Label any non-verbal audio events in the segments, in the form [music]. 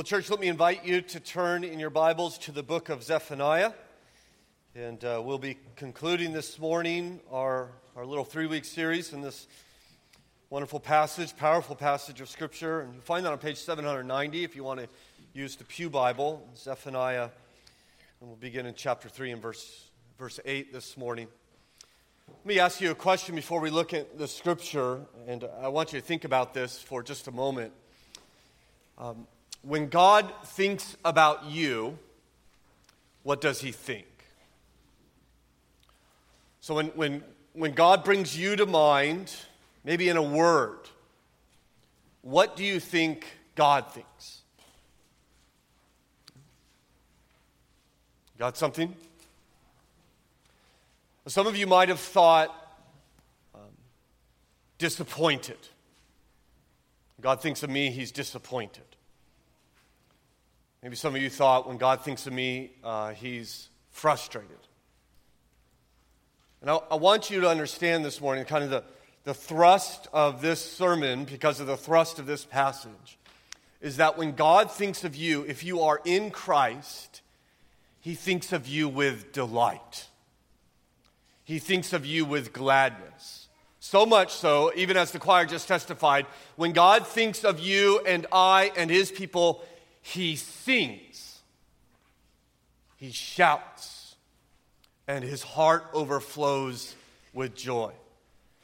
Well, church, let me invite you to turn in your Bibles to the book of Zephaniah. And uh, we'll be concluding this morning our, our little three week series in this wonderful passage, powerful passage of Scripture. And you'll find that on page 790 if you want to use the Pew Bible, Zephaniah. And we'll begin in chapter 3 and verse, verse 8 this morning. Let me ask you a question before we look at the Scripture, and I want you to think about this for just a moment. Um, when God thinks about you, what does he think? So when, when, when God brings you to mind, maybe in a word, what do you think God thinks? Got something? Some of you might have thought um, disappointed. God thinks of me, he's disappointed. Maybe some of you thought when God thinks of me, uh, he's frustrated. And I, I, want you to understand this morning kind of the, the thrust of this sermon, because of the thrust of this passage, is that when God thinks of you, if you are in Christ, he thinks of you with delight. He thinks of you with gladness. So much so, even as the choir just testified, when God thinks of you and I and his people, he sings, he shouts, and his heart overflows with joy.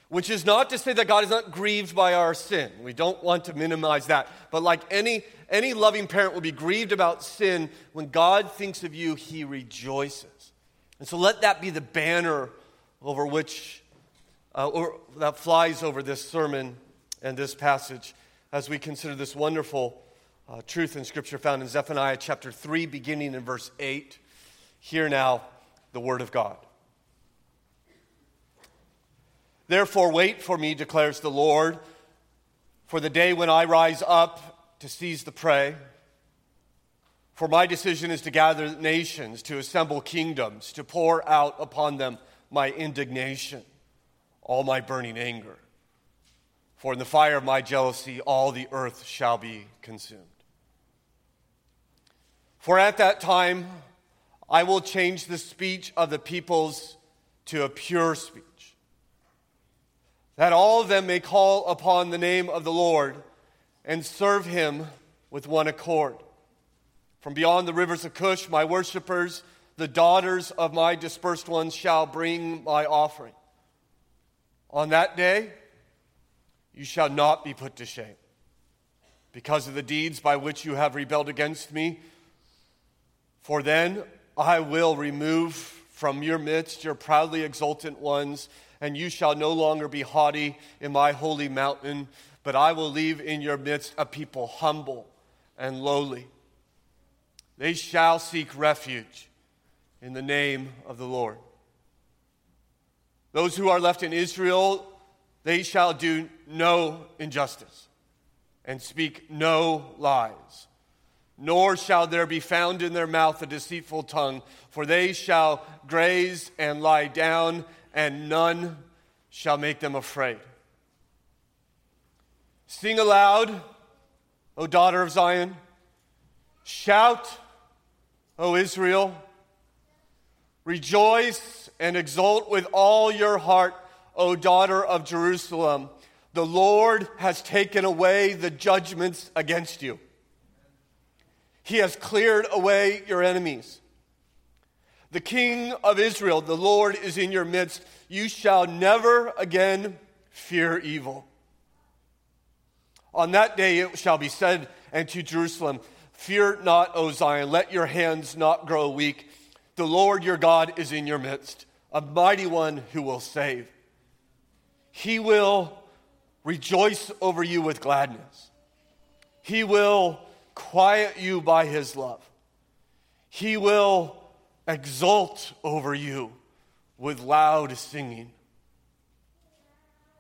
Which is not to say that God is not grieved by our sin. We don't want to minimize that. But like any, any loving parent will be grieved about sin, when God thinks of you, he rejoices. And so let that be the banner over which, uh, or that flies over this sermon and this passage as we consider this wonderful uh, truth in Scripture found in Zephaniah chapter 3, beginning in verse 8. Hear now the word of God. Therefore, wait for me, declares the Lord, for the day when I rise up to seize the prey. For my decision is to gather nations, to assemble kingdoms, to pour out upon them my indignation, all my burning anger. For in the fire of my jealousy, all the earth shall be consumed. For at that time I will change the speech of the peoples to a pure speech, that all of them may call upon the name of the Lord and serve him with one accord. From beyond the rivers of Cush, my worshippers, the daughters of my dispersed ones, shall bring my offering. On that day, you shall not be put to shame. Because of the deeds by which you have rebelled against me, for then I will remove from your midst your proudly exultant ones, and you shall no longer be haughty in my holy mountain, but I will leave in your midst a people humble and lowly. They shall seek refuge in the name of the Lord. Those who are left in Israel, they shall do no injustice and speak no lies nor shall there be found in their mouth a deceitful tongue, for they shall graze and lie down, and none shall make them afraid. Sing aloud, O daughter of Zion. Shout, O Israel. Rejoice and exult with all your heart, O daughter of Jerusalem. The Lord has taken away the judgments against you. He has cleared away your enemies. The King of Israel, the Lord, is in your midst. You shall never again fear evil. On that day it shall be said unto Jerusalem, Fear not, O Zion, let your hands not grow weak. The Lord your God is in your midst, a mighty one who will save. He will rejoice over you with gladness. He will quiet you by his love. He will exult over you with loud singing.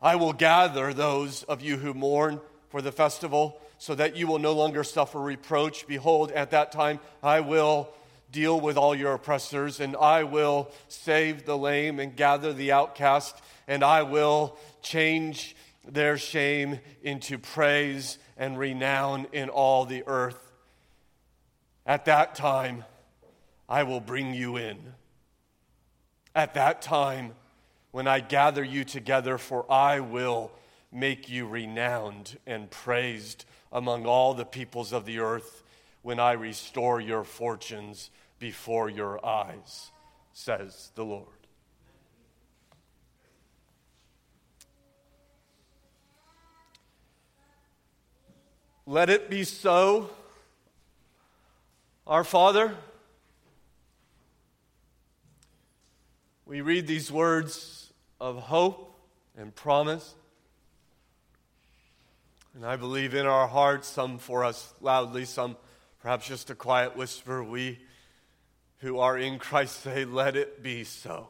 I will gather those of you who mourn for the festival so that you will no longer suffer reproach. Behold, at that time I will deal with all your oppressors, and I will save the lame and gather the outcast, and I will change their shame into praise and renown in all the earth. At that time, I will bring you in. At that time, when I gather you together, for I will make you renowned and praised among all the peoples of the earth when I restore your fortunes before your eyes, says the Lord. Let it be so, our Father. We read these words of hope and promise. And I believe in our hearts, some for us loudly, some perhaps just a quiet whisper, we who are in Christ say, Let it be so.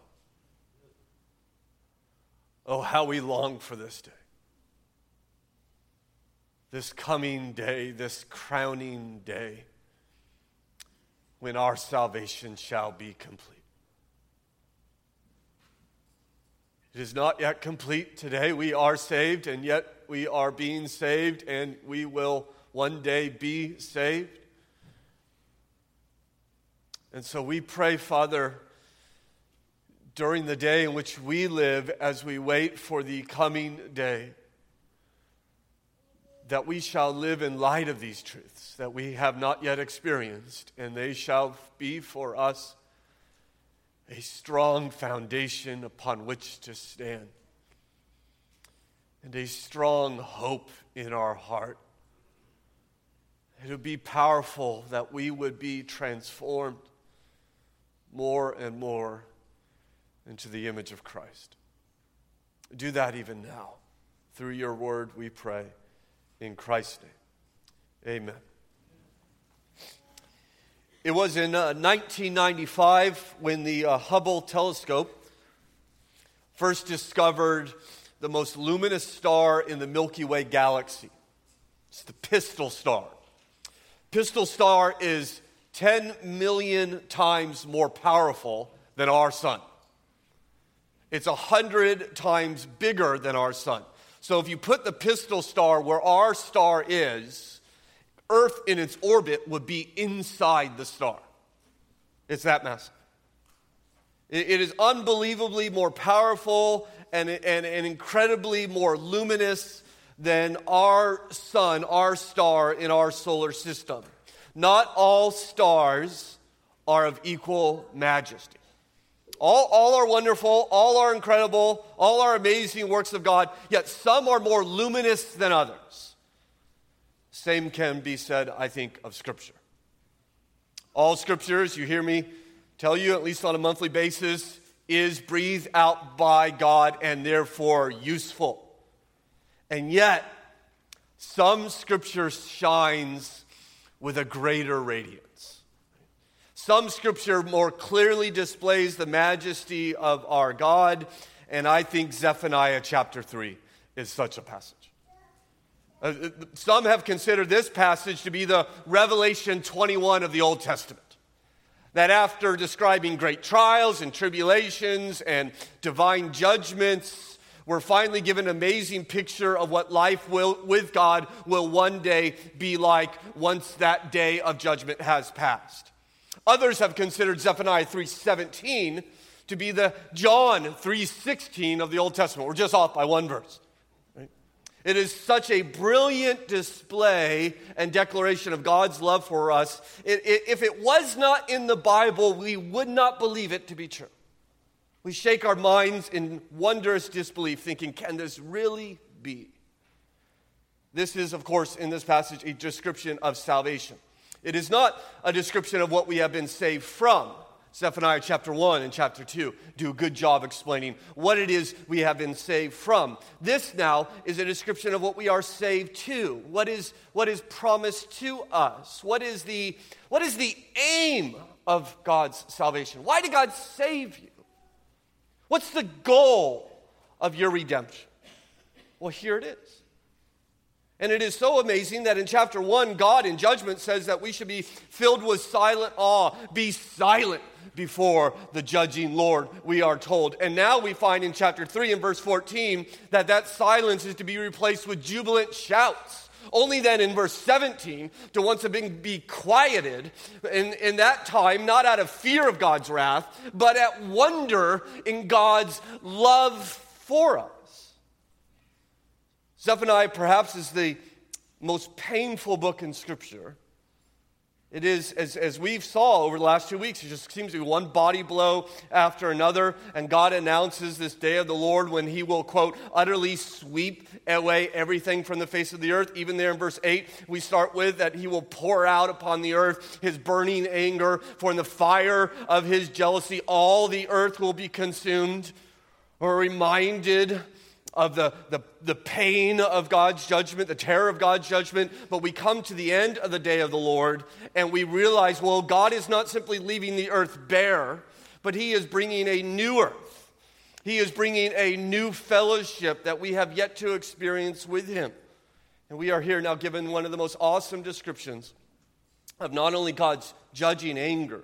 Oh, how we long for this day. This coming day, this crowning day, when our salvation shall be complete. It is not yet complete today. We are saved, and yet we are being saved, and we will one day be saved. And so we pray, Father, during the day in which we live as we wait for the coming day, that we shall live in light of these truths that we have not yet experienced, and they shall be for us a strong foundation upon which to stand, and a strong hope in our heart. It would be powerful that we would be transformed more and more into the image of Christ. Do that even now. Through your word, we pray. In Christ's name, amen. It was in uh, 1995 when the uh, Hubble telescope first discovered the most luminous star in the Milky Way galaxy. It's the Pistol Star. Pistol Star is 10 million times more powerful than our sun. It's 100 times bigger than our sun. So if you put the Pistol Star where our star is, Earth in its orbit would be inside the star. It's that massive. it is unbelievably more powerful and, and, and incredibly more luminous than our sun, our star in our solar system. Not all stars are of equal majesty. All, all are wonderful, all are incredible, all are amazing works of God, yet some are more luminous than others. Same can be said, I think, of Scripture. All Scriptures, you hear me tell you, at least on a monthly basis, is breathed out by God and therefore useful. And yet, some Scripture shines with a greater radiance. Some scripture more clearly displays the majesty of our God, and I think Zephaniah chapter 3 is such a passage. Uh, some have considered this passage to be the Revelation 21 of the Old Testament. That after describing great trials and tribulations and divine judgments, we're finally given an amazing picture of what life will, with God will one day be like once that day of judgment has passed. Others have considered Zephaniah 3:17 to be the John 3:16 of the Old Testament. We're just off by one verse. It is such a brilliant display and declaration of God's love for us. It, it, if it was not in the Bible, we would not believe it to be true. We shake our minds in wondrous disbelief, thinking, can this really be? This is, of course, in this passage, a description of salvation. It is not a description of what we have been saved from. Zephaniah chapter 1 and chapter 2 do a good job explaining what it is we have been saved from. This now is a description of what we are saved to. What is, what is promised to us? What is, the, what is the aim of God's salvation? Why did God save you? What's the goal of your redemption? Well, here it is. And it is so amazing that in chapter 1, God in judgment says that we should be filled with silent awe. Be silent before the judging Lord, we are told. And now we find in chapter 3 and verse 14 that that silence is to be replaced with jubilant shouts. Only then in verse 17 to once again be quieted in, in that time, not out of fear of God's wrath, but at wonder in God's love for us. Zephaniah perhaps is the most painful book in Scripture it is, as, as we've saw over the last two weeks, it just seems to be one body blow after another. And God announces this day of the Lord when he will, quote, utterly sweep away everything from the face of the earth. Even there in verse 8, we start with that he will pour out upon the earth his burning anger, for in the fire of his jealousy, all the earth will be consumed. We're reminded of the, the, the pain of God's judgment, the terror of God's judgment, but we come to the end of the day of the Lord and we realize, well, God is not simply leaving the earth bare, but He is bringing a new earth. He is bringing a new fellowship that we have yet to experience with Him. And we are here now given one of the most awesome descriptions of not only God's judging anger,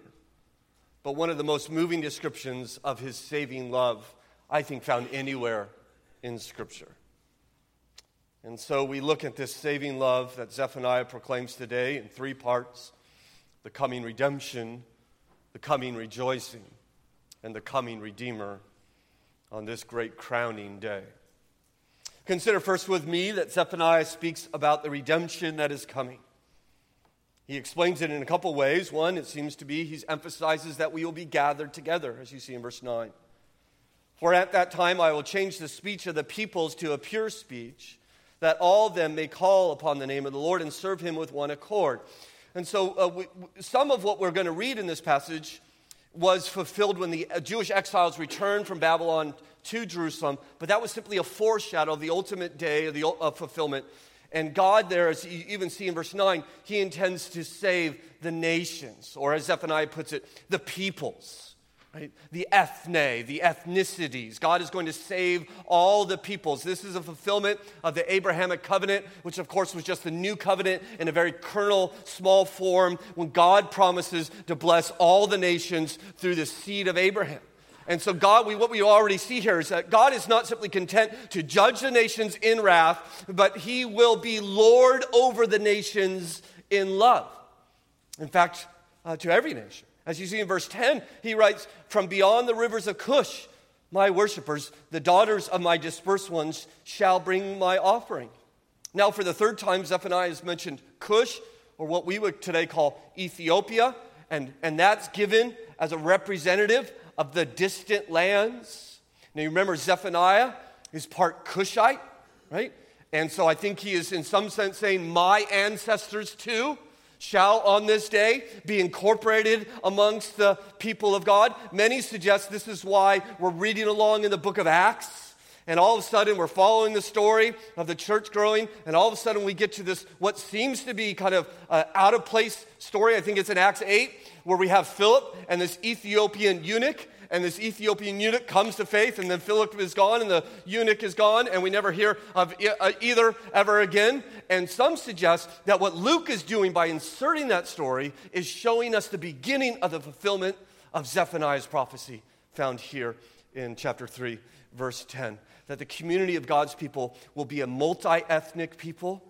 but one of the most moving descriptions of His saving love, I think, found anywhere in Scripture. And so we look at this saving love that Zephaniah proclaims today in three parts the coming redemption, the coming rejoicing, and the coming Redeemer on this great crowning day. Consider first with me that Zephaniah speaks about the redemption that is coming. He explains it in a couple ways. One, it seems to be, he emphasizes that we will be gathered together, as you see in verse 9. For at that time I will change the speech of the peoples to a pure speech, that all of them may call upon the name of the Lord and serve him with one accord. And so, uh, we, some of what we're going to read in this passage was fulfilled when the uh, Jewish exiles returned from Babylon to Jerusalem, but that was simply a foreshadow of the ultimate day of the of fulfillment. And God, there, as you even see in verse 9, he intends to save the nations, or as Zephaniah puts it, the peoples. Right? The ethne, the ethnicities. God is going to save all the peoples. This is a fulfillment of the Abrahamic covenant, which of course was just the new covenant in a very kernel, small form, when God promises to bless all the nations through the seed of Abraham. And so, God, we, what we already see here is that God is not simply content to judge the nations in wrath, but He will be Lord over the nations in love. In fact, uh, to every nation. As you see in verse 10, he writes, From beyond the rivers of Cush, my worshippers, the daughters of my dispersed ones, shall bring my offering. Now, for the third time, Zephaniah has mentioned Cush, or what we would today call Ethiopia, and, and that's given as a representative of the distant lands. Now, you remember Zephaniah is part Cushite, right? And so I think he is, in some sense, saying, My ancestors too shall on this day be incorporated amongst the people of God. Many suggest this is why we're reading along in the book of Acts. And all of a sudden, we're following the story of the church growing, and all of a sudden, we get to this what seems to be kind of uh, out of place story. I think it's in Acts 8, where we have Philip and this Ethiopian eunuch, and this Ethiopian eunuch comes to faith, and then Philip is gone, and the eunuch is gone, and we never hear of uh, either ever again. And some suggest that what Luke is doing by inserting that story is showing us the beginning of the fulfillment of Zephaniah's prophecy found here in chapter 3, verse 10. That the community of God's people will be a multi ethnic people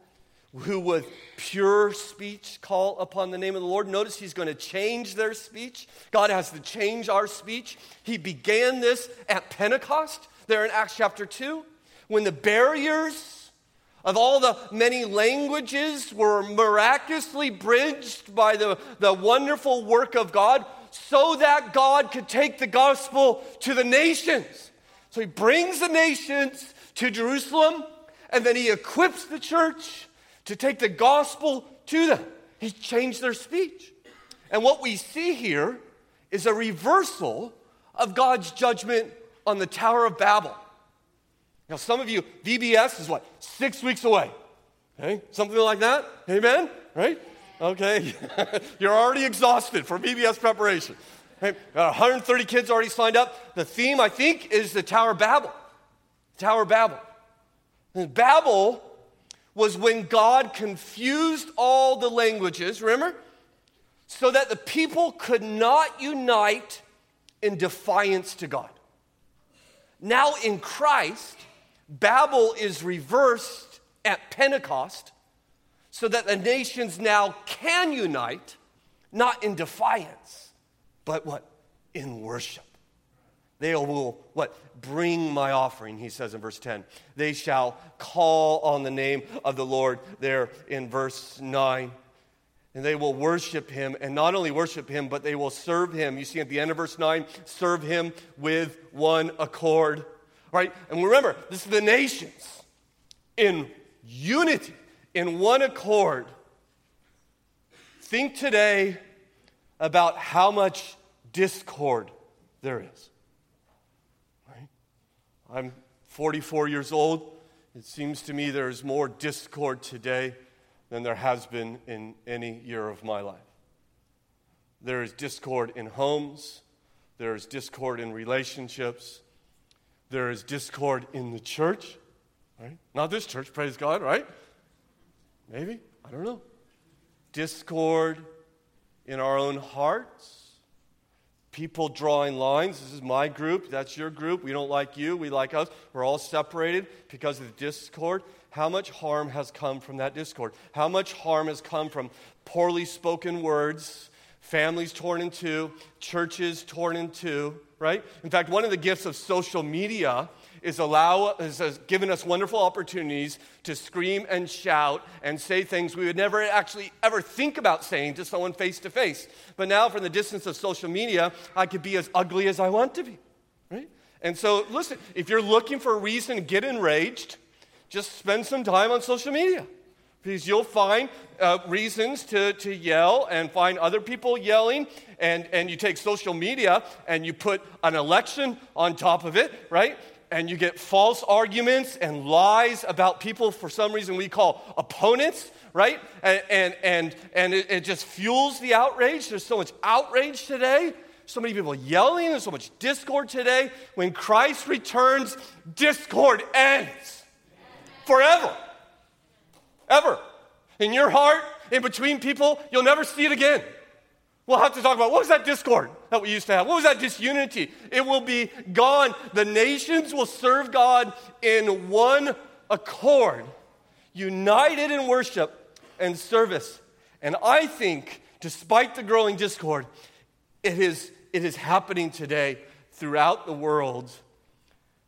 who with pure speech call upon the name of the Lord. Notice he's going to change their speech. God has to change our speech. He began this at Pentecost, there in Acts chapter 2, when the barriers of all the many languages were miraculously bridged by the, the wonderful work of God so that God could take the gospel to the nations. So he brings the nations to Jerusalem and then he equips the church to take the gospel to them. He changed their speech. And what we see here is a reversal of God's judgment on the Tower of Babel. Now, some of you, VBS is what, six weeks away? Okay, something like that? Amen? Right? Okay, [laughs] you're already exhausted for VBS preparation. Okay. Uh, 130 kids already signed up. The theme, I think, is the Tower of Babel. Tower of Babel. And Babel was when God confused all the languages, remember? So that the people could not unite in defiance to God. Now in Christ, Babel is reversed at Pentecost so that the nations now can unite, not in defiance, but what? In worship. They will, what? Bring my offering, he says in verse 10. They shall call on the name of the Lord, there in verse 9. And they will worship him, and not only worship him, but they will serve him. You see at the end of verse 9, serve him with one accord. Right? And remember, this is the nations in unity, in one accord. Think today about how much discord there is. I'm 44 years old. It seems to me there is more discord today than there has been in any year of my life. There is discord in homes, there is discord in relationships, there is discord in the church, right? Not this church, praise God, right? Maybe, I don't know. Discord in our own hearts. People drawing lines. This is my group. That's your group. We don't like you. We like us. We're all separated because of the discord how much harm has come from that discord? How much harm has come from poorly spoken words, families torn in two, churches torn in two, right? In fact, one of the gifts of social media is allow is, has given us wonderful opportunities to scream and shout and say things we would never actually ever think about saying to someone face to face. But now from the distance of social media, I could be as ugly as I want to be, right? And so listen, if you're looking for a reason to get enraged, just spend some time on social media because you'll find uh, reasons to, to yell and find other people yelling and, and you take social media and you put an election on top of it right and you get false arguments and lies about people for some reason we call opponents right and, and, and, and it, it just fuels the outrage there's so much outrage today so many people yelling there's so much discord today when christ returns discord ends forever. Ever. In your heart, in between people, you'll never see it again. We'll have to talk about what was that discord that we used to have? What was that disunity? It will be gone. The nations will serve God in one accord, united in worship and service. And I think, despite the growing discord, it is, it is happening today throughout the world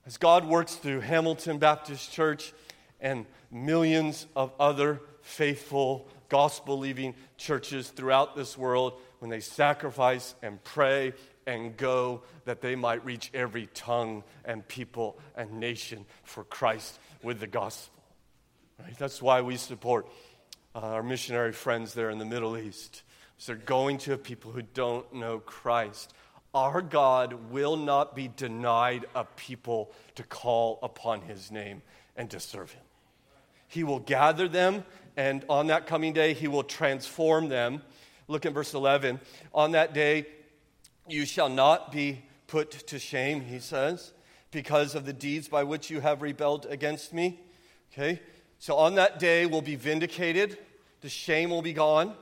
as God works through Hamilton Baptist Church and millions of other faithful, gospel believing churches throughout this world when they sacrifice and pray and go that they might reach every tongue and people and nation for Christ with the gospel. Right? That's why we support uh, our missionary friends there in the Middle East. So they're going to people who don't know Christ. Our God will not be denied a people to call upon his name and to serve him. He will gather them, and on that coming day, He will transform them. Look at verse 11. On that day, you shall not be put to shame, he says, because of the deeds by which you have rebelled against me. Okay? So on that day, we'll be vindicated. The shame will be gone,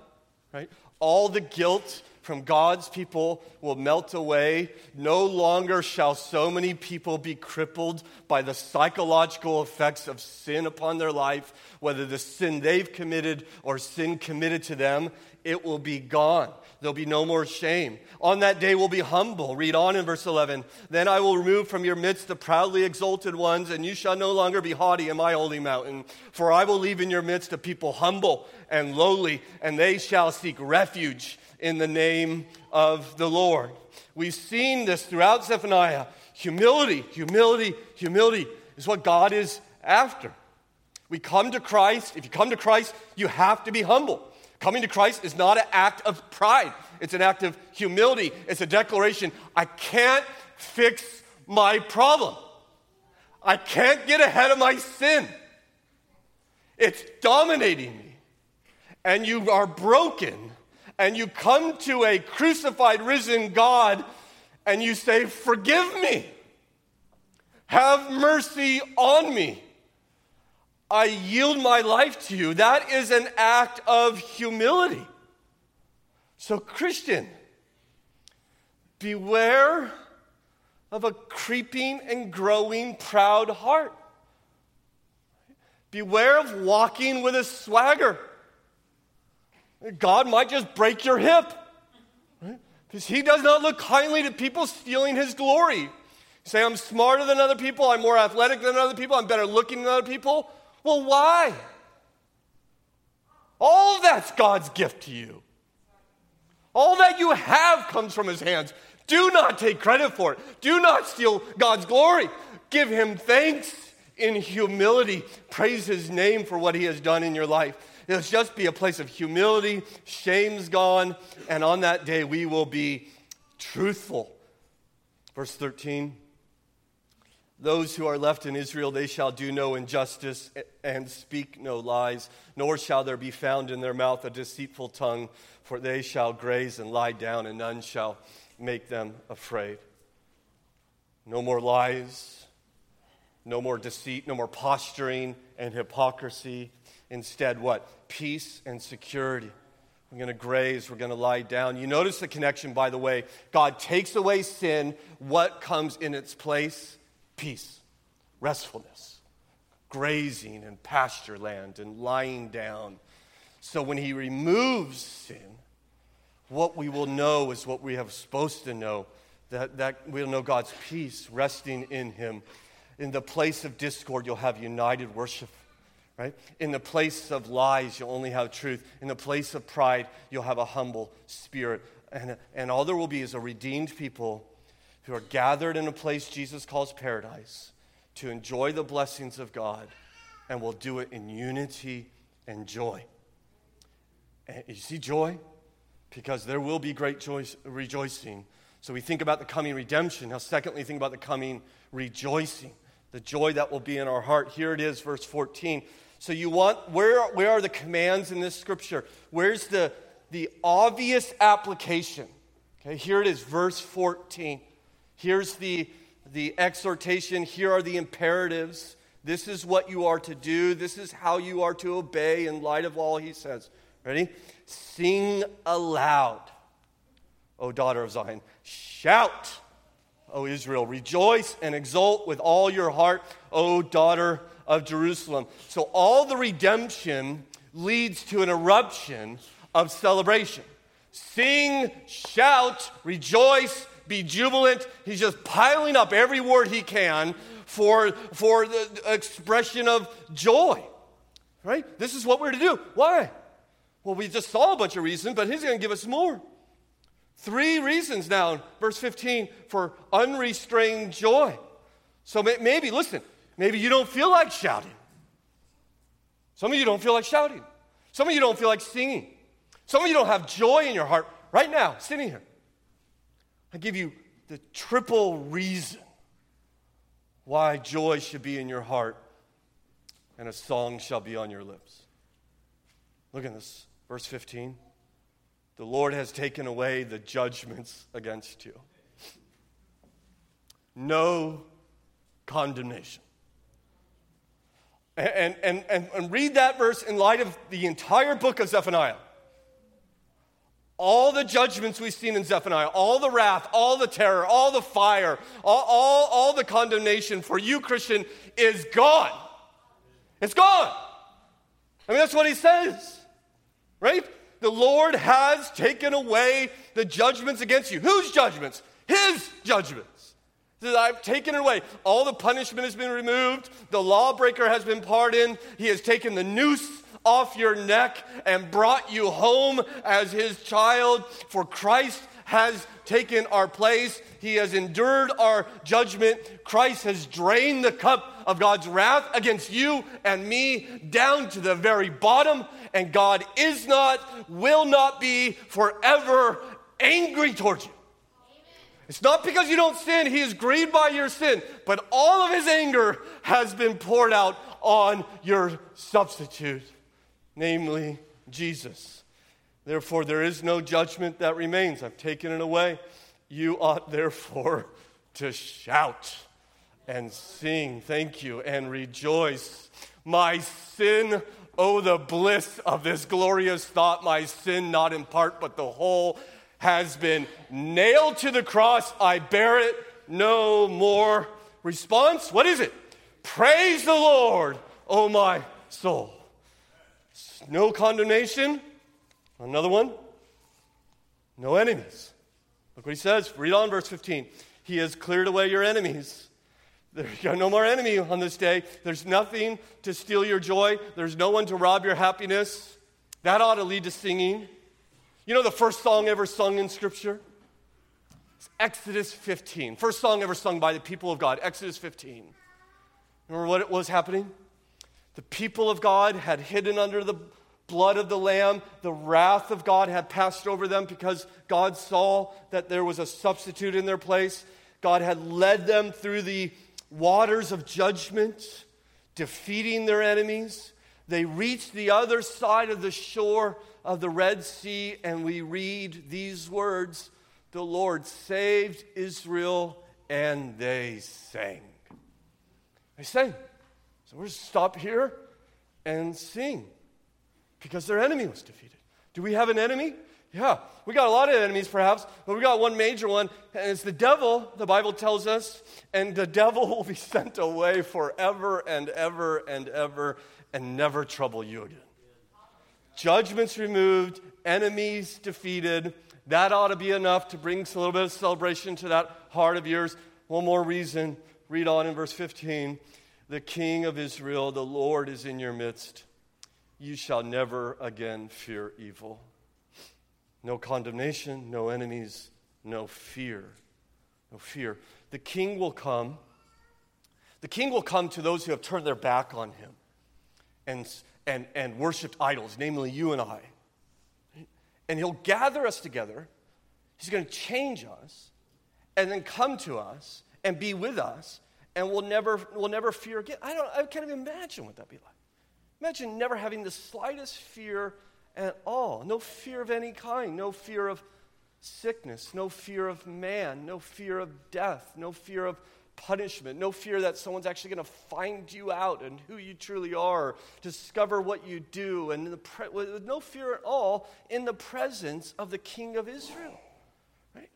right? All the guilt from God's people will melt away. No longer shall so many people be crippled by the psychological effects of sin upon their life, whether the sin they've committed or sin committed to them. It will be gone. There'll be no more shame. On that day, we'll be humble. Read on in verse 11. Then I will remove from your midst the proudly exalted ones, and you shall no longer be haughty in my holy mountain. For I will leave in your midst a people humble and lowly, and they shall seek refuge in the name of the Lord. We've seen this throughout Zephaniah. Humility, humility, humility is what God is after. We come to Christ. If you come to Christ, you have to be humble. Coming to Christ is not an act of pride, it's an act of humility. It's a declaration I can't fix my problem, I can't get ahead of my sin. It's dominating me. And you are broken and you come to a crucified, risen God and you say, Forgive me, have mercy on me. I yield my life to you. That is an act of humility. So, Christian, beware of a creeping and growing proud heart. Beware of walking with a swagger God might just break your hip. Right? Because he does not look kindly to people stealing his glory. Say, I'm smarter than other people, I'm more athletic than other people, I'm better looking than other people. Well, why? All that's God's gift to you. All that you have comes from his hands. Do not take credit for it. Do not steal God's glory. Give him thanks in humility. Praise his name for what he has done in your life. It'll just be a place of humility, shame's gone, and on that day we will be truthful. Verse 13 Those who are left in Israel, they shall do no injustice and speak no lies, nor shall there be found in their mouth a deceitful tongue, for they shall graze and lie down, and none shall make them afraid. No more lies, no more deceit, no more posturing and hypocrisy. Instead, what? Peace and security. We're going to graze, we're going to lie down. You notice the connection, by the way. God takes away sin. What comes in its place? Peace, restfulness, grazing and pasture land and lying down. So when He removes sin, what we will know is what we have supposed to know that, that we'll know God's peace resting in Him. In the place of discord, you'll have united worship right? In the place of lies, you'll only have truth. In the place of pride, you'll have a humble spirit. And, and all there will be is a redeemed people who are gathered in a place Jesus calls paradise to enjoy the blessings of God and will do it in unity and joy. And you see joy? Because there will be great joy, rejoicing. So we think about the coming redemption. Now, secondly, think about the coming rejoicing the joy that will be in our heart. Here it is, verse 14. So you want, where, where are the commands in this scripture? Where's the, the obvious application? Okay, here it is, verse 14. Here's the, the exhortation. Here are the imperatives. This is what you are to do. This is how you are to obey in light of all he says. Ready? Sing aloud, O daughter of Zion. Shout, O Israel. Rejoice and exult with all your heart, O daughter of Jerusalem. So all the redemption leads to an eruption of celebration. Sing, shout, rejoice, be jubilant. He's just piling up every word he can for, for the expression of joy. Right? This is what we're to do. Why? Well, we just saw a bunch of reasons, but he's going to give us more. Three reasons now, verse 15, for unrestrained joy. So maybe, listen, Maybe you don't feel like shouting. Some of you don't feel like shouting. Some of you don't feel like singing. Some of you don't have joy in your heart right now, sitting here. I give you the triple reason why joy should be in your heart and a song shall be on your lips. Look at this, verse 15. The Lord has taken away the judgments against you. No condemnation. And, and, and, and read that verse in light of the entire book of Zephaniah. All the judgments we've seen in Zephaniah, all the wrath, all the terror, all the fire, all, all, all the condemnation for you, Christian, is gone. It's gone. I mean, that's what he says, right? The Lord has taken away the judgments against you. Whose judgments? His judgments. He says, I've taken it away. All the punishment has been removed. The lawbreaker has been pardoned. He has taken the noose off your neck and brought you home as his child. For Christ has taken our place. He has endured our judgment. Christ has drained the cup of God's wrath against you and me down to the very bottom. And God is not, will not be forever angry towards you. It's not because you don't sin, he is grieved by your sin, but all of his anger has been poured out on your substitute, namely Jesus. Therefore, there is no judgment that remains. I've taken it away. You ought therefore to shout and sing, thank you, and rejoice. My sin, oh, the bliss of this glorious thought, my sin, not in part, but the whole has been nailed to the cross. I bear it no more. Response What is it? Praise the Lord, O my soul. No condemnation. Another one, no enemies. Look what he says. Read on verse 15. He has cleared away your enemies. There's no more enemy on this day. There's nothing to steal your joy. There's no one to rob your happiness. That ought to lead to singing. You know the first song ever sung in Scripture? It's Exodus 15. First song ever sung by the people of God, Exodus 15. Remember what it was happening? The people of God had hidden under the blood of the Lamb. The wrath of God had passed over them because God saw that there was a substitute in their place. God had led them through the waters of judgment, defeating their enemies. They reached the other side of the shore of the Red Sea, and we read these words The Lord saved Israel, and they sang. They sang. So we're stop here and sing because their enemy was defeated. Do we have an enemy? Yeah, we got a lot of enemies perhaps, but we got one major one, and it's the devil, the Bible tells us, and the devil [laughs] will be sent away forever and ever and ever and never trouble you again. Judgments removed, enemies defeated. That ought to be enough to bring a little bit of celebration to that heart of yours. One more reason. Read on in verse 15. The King of Israel, the Lord, is in your midst. You shall never again fear evil. No condemnation, no enemies, no fear. No fear. The king will come. The king will come to those who have turned their back on him and, and, and worshiped idols, namely you and I. And he'll gather us together. He's going to change us and then come to us and be with us and we'll never, we'll never fear again. I, don't, I can't even imagine what that'd be like. Imagine never having the slightest fear at all. No fear of any kind. No fear of sickness. No fear of man. No fear of death. No fear of punishment. No fear that someone's actually going to find you out and who you truly are, discover what you do, and pre- with no fear at all in the presence of the King of Israel. Right?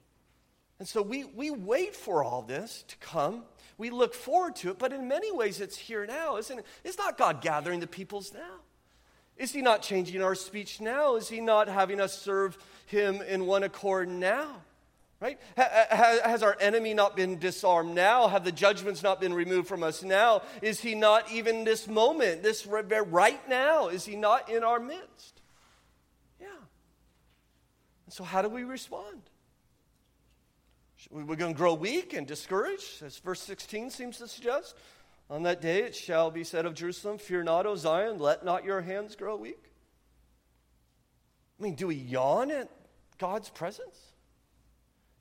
And so we, we wait for all this to come. We look forward to it, but in many ways it's here now, isn't it? It's not God gathering the peoples now. Is he not changing our speech now? Is he not having us serve him in one accord now? Right? Has our enemy not been disarmed now? Have the judgments not been removed from us now? Is he not even this moment, this right now? Is he not in our midst? Yeah. So, how do we respond? We're going to grow weak and discouraged, as verse 16 seems to suggest. On that day it shall be said of Jerusalem, Fear not, O Zion, let not your hands grow weak. I mean, do we yawn at God's presence?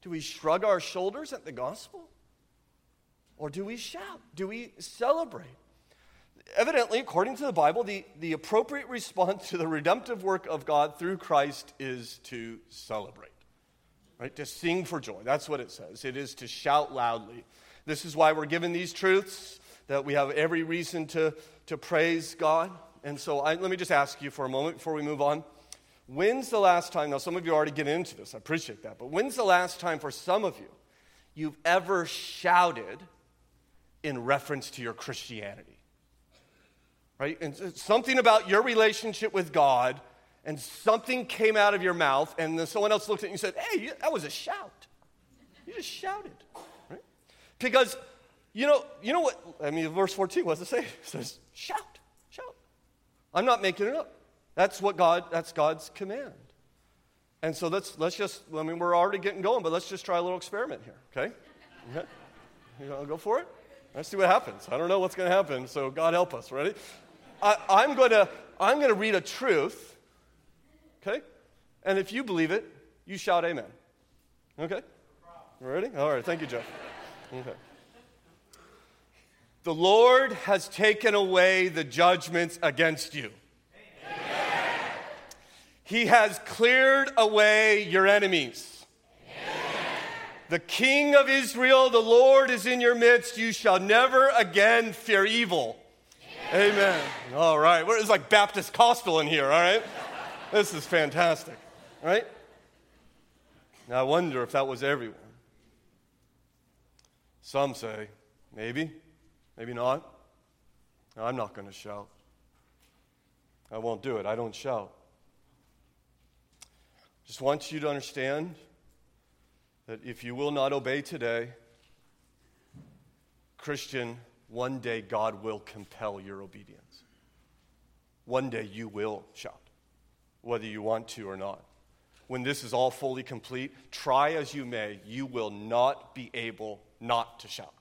Do we shrug our shoulders at the gospel? Or do we shout? Do we celebrate? Evidently, according to the Bible, the, the appropriate response to the redemptive work of God through Christ is to celebrate, right? To sing for joy. That's what it says. It is to shout loudly. This is why we're given these truths that we have every reason to, to praise God. And so I, let me just ask you for a moment before we move on. When's the last time, now some of you already get into this, I appreciate that, but when's the last time for some of you you've ever shouted in reference to your Christianity? Right? And something about your relationship with God, and something came out of your mouth, and then someone else looked at you and said, Hey, that was a shout. You just shouted. Right? Because you know, you know what? I mean, verse 14, what does it say? It says, shout, shout. I'm not making it up. That's what God, that's God's command. And so let's, let's just, I mean, we're already getting going, but let's just try a little experiment here, okay? okay? You know, go for it? Let's see what happens. I don't know what's going to happen, so God help us. Ready? I, I'm going to I'm going to read a truth, okay? And if you believe it, you shout amen. Okay? Ready? All right. Thank you, Jeff. Okay. The Lord has taken away the judgments against you. Amen. He has cleared away your enemies. Amen. The King of Israel, the Lord, is in your midst. You shall never again fear evil. Amen. Amen. All right. It's like Baptist Costal in here, all right? This is fantastic, right? Now, I wonder if that was everyone. Some say, maybe. Maybe not. I'm not going to shout. I won't do it. I don't shout. just want you to understand that if you will not obey today, Christian, one day God will compel your obedience. One day you will shout, whether you want to or not. When this is all fully complete, try as you may, you will not be able not to shout.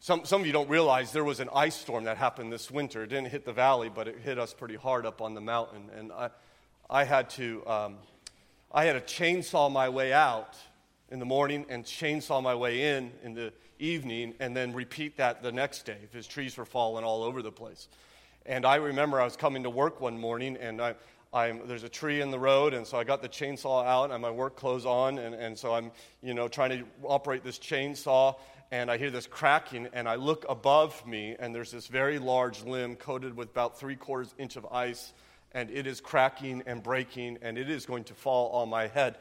Some, some of you don't realize there was an ice storm that happened this winter. It didn't hit the valley, but it hit us pretty hard up on the mountain. And I, I had to, um, I had to chainsaw my way out in the morning and chainsaw my way in in the evening and then repeat that the next day because trees were falling all over the place. And I remember I was coming to work one morning and I, I'm, there's a tree in the road, and so I got the chainsaw out and my work clothes on, and, and so I'm, you know, trying to operate this chainsaw, and I hear this cracking, and I look above me, and there's this very large limb coated with about three quarters inch of ice, and it is cracking and breaking, and it is going to fall on my head.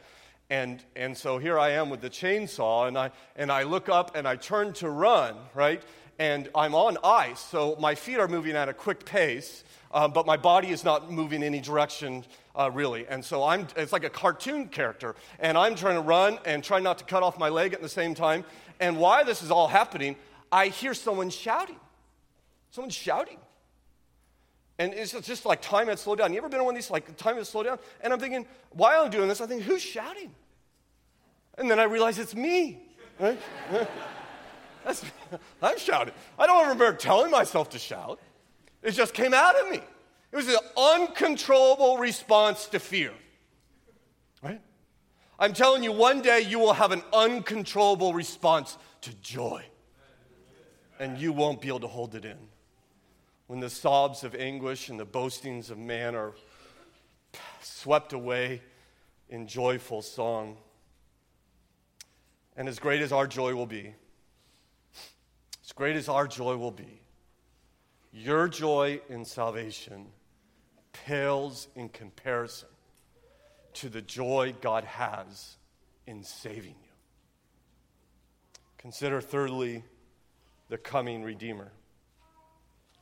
And, and so here I am with the chainsaw, and I, and I look up and I turn to run, right? And I'm on ice, so my feet are moving at a quick pace, um, but my body is not moving any direction uh, really. And so I'm, it's like a cartoon character, and I'm trying to run and try not to cut off my leg at the same time. And while this is all happening, I hear someone shouting. Someone's shouting. And it's just like time had slowed down. You ever been on one of these, like time had slowed down? And I'm thinking, while I'm doing this, I think, who's shouting? And then I realize it's me, right? [laughs] That's, [laughs] I'm shouting. I don't remember telling myself to shout. It just came out of me. It was an uncontrollable response to fear, right? I'm telling you, one day you will have an uncontrollable response to joy, and you won't be able to hold it in when the sobs of anguish and the boastings of man are swept away in joyful song. And as great as our joy will be, as great as our joy will be, your joy in salvation pales in comparison to the joy God has in saving you. Consider, thirdly, the coming Redeemer.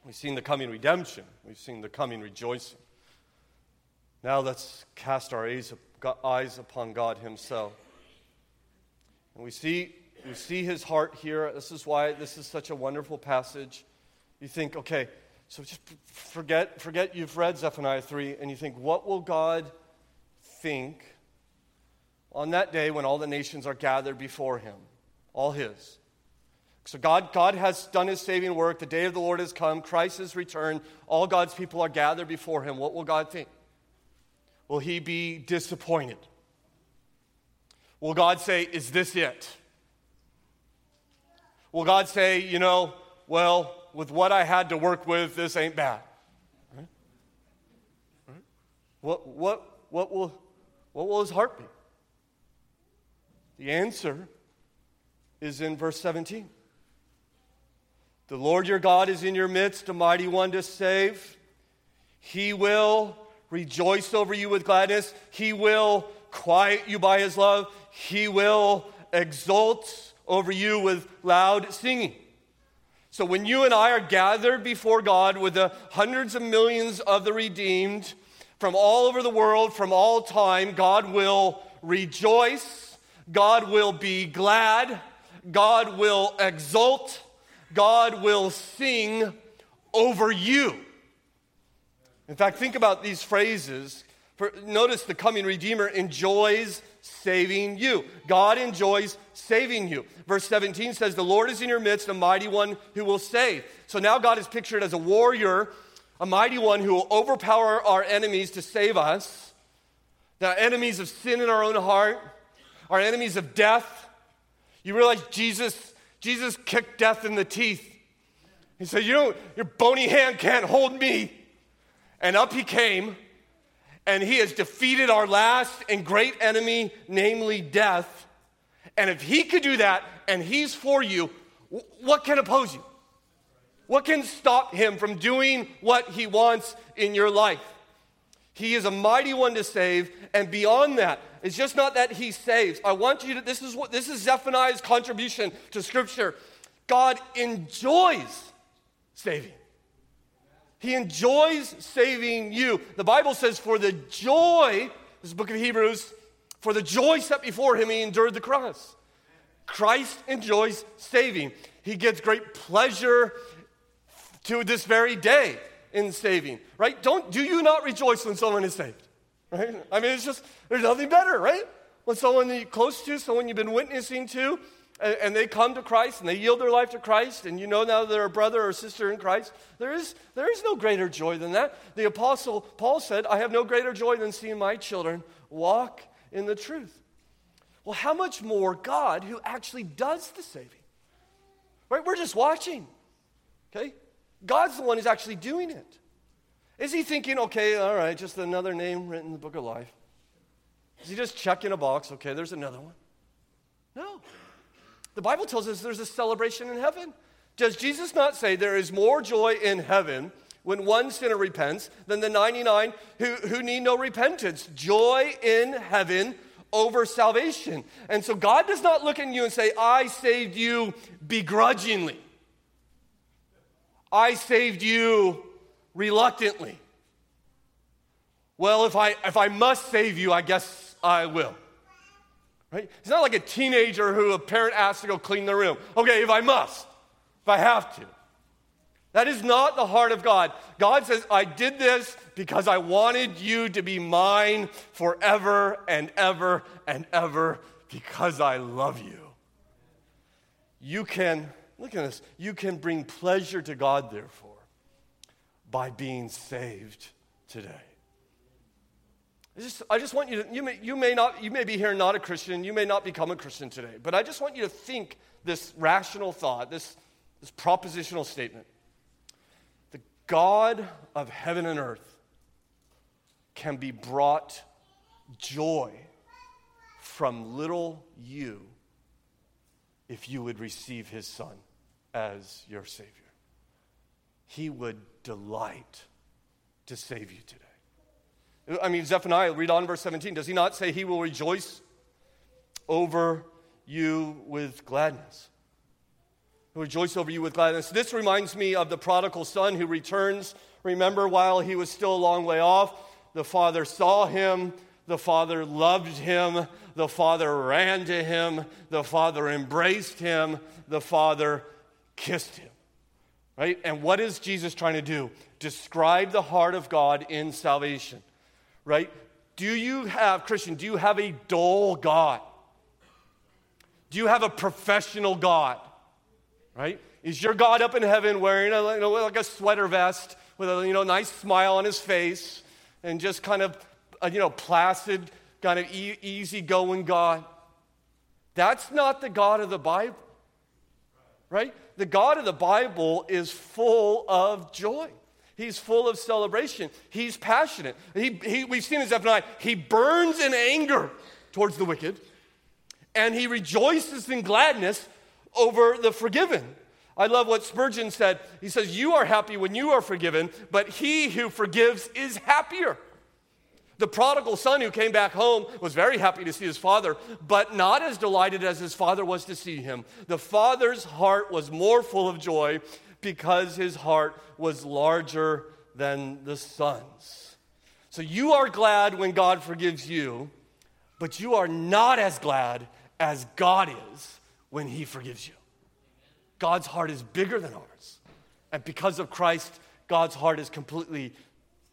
We've seen the coming redemption, we've seen the coming rejoicing. Now let's cast our eyes upon God Himself. And we see, we see His heart here. This is why this is such a wonderful passage. You think, okay, so just forget, forget you've read Zephaniah 3, and you think, what will God think on that day when all the nations are gathered before Him? All His. So God, God has done his saving work. The day of the Lord has come. Christ has returned. All God's people are gathered before him. What will God think? Will he be disappointed? Will God say, Is this it? Will God say, You know, well, with what I had to work with, this ain't bad? What, what, what, will, what will his heart be? The answer is in verse 17. The Lord your God is in your midst, a mighty one to save. He will rejoice over you with gladness. He will quiet you by his love. He will exult over you with loud singing. So when you and I are gathered before God with the hundreds of millions of the redeemed from all over the world, from all time, God will rejoice. God will be glad. God will exult. God will sing over you. In fact, think about these phrases. Notice the coming Redeemer enjoys saving you. God enjoys saving you. Verse 17 says, The Lord is in your midst, a mighty one who will save. So now God is pictured as a warrior, a mighty one who will overpower our enemies to save us. The enemies of sin in our own heart, our enemies of death. You realize Jesus Jesus kicked death in the teeth. He said, You know, your bony hand can't hold me. And up he came, and he has defeated our last and great enemy, namely death. And if he could do that and he's for you, what can oppose you? What can stop him from doing what he wants in your life? He is a mighty one to save, and beyond that, it's just not that he saves. I want you to, this is what this is Zephaniah's contribution to Scripture. God enjoys saving. He enjoys saving you. The Bible says, for the joy This is book of Hebrews. For the joy set before him, he endured the cross. Christ enjoys saving. He gets great pleasure to this very day in saving, right? Don't, do you not rejoice when someone is saved? Right? I mean, it's just, there's nothing better, right? When someone you're close to, someone you've been witnessing to, and, and they come to Christ and they yield their life to Christ, and you know now they're a brother or sister in Christ, there is, there is no greater joy than that. The Apostle Paul said, I have no greater joy than seeing my children walk in the truth. Well, how much more God who actually does the saving? Right? We're just watching. Okay? God's the one who's actually doing it. Is he thinking, okay, all right, just another name written in the book of life? Is he just checking a box? Okay, there's another one. No. The Bible tells us there's a celebration in heaven. Does Jesus not say there is more joy in heaven when one sinner repents than the 99 who, who need no repentance? Joy in heaven over salvation. And so God does not look at you and say, I saved you begrudgingly. I saved you reluctantly. Well, if I, if I must save you, I guess I will. Right? It's not like a teenager who a parent asks to go clean the room. Okay, if I must, if I have to. That is not the heart of God. God says, I did this because I wanted you to be mine forever and ever and ever because I love you. You can, look at this, you can bring pleasure to God, therefore, by being saved today. I just, I just want you to, you may, you may not, you may be here not a Christian, you may not become a Christian today, but I just want you to think this rational thought, this, this propositional statement. The God of heaven and earth can be brought joy from little you if you would receive his son as your Savior. He would delight to save you today. I mean, Zephaniah, read on verse 17. Does he not say he will rejoice over you with gladness? He'll rejoice over you with gladness. This reminds me of the prodigal son who returns. Remember, while he was still a long way off, the father saw him, the father loved him, the father ran to him, the father embraced him, the father kissed him. Right? And what is Jesus trying to do? Describe the heart of God in salvation right? Do you have, Christian, do you have a dull God? Do you have a professional God? Right? Is your God up in heaven wearing a, you know, like a sweater vest with a you know, nice smile on his face and just kind of a, you know, placid, kind of e- easy-going God? That's not the God of the Bible. Right? The God of the Bible is full of joy. He's full of celebration. He's passionate. He, he, we've seen in Zephaniah, he burns in anger towards the wicked, and he rejoices in gladness over the forgiven. I love what Spurgeon said. He says, You are happy when you are forgiven, but he who forgives is happier. The prodigal son who came back home was very happy to see his father, but not as delighted as his father was to see him. The father's heart was more full of joy because his heart was larger than the son's. So you are glad when God forgives you, but you are not as glad as God is when he forgives you. God's heart is bigger than ours. And because of Christ, God's heart is completely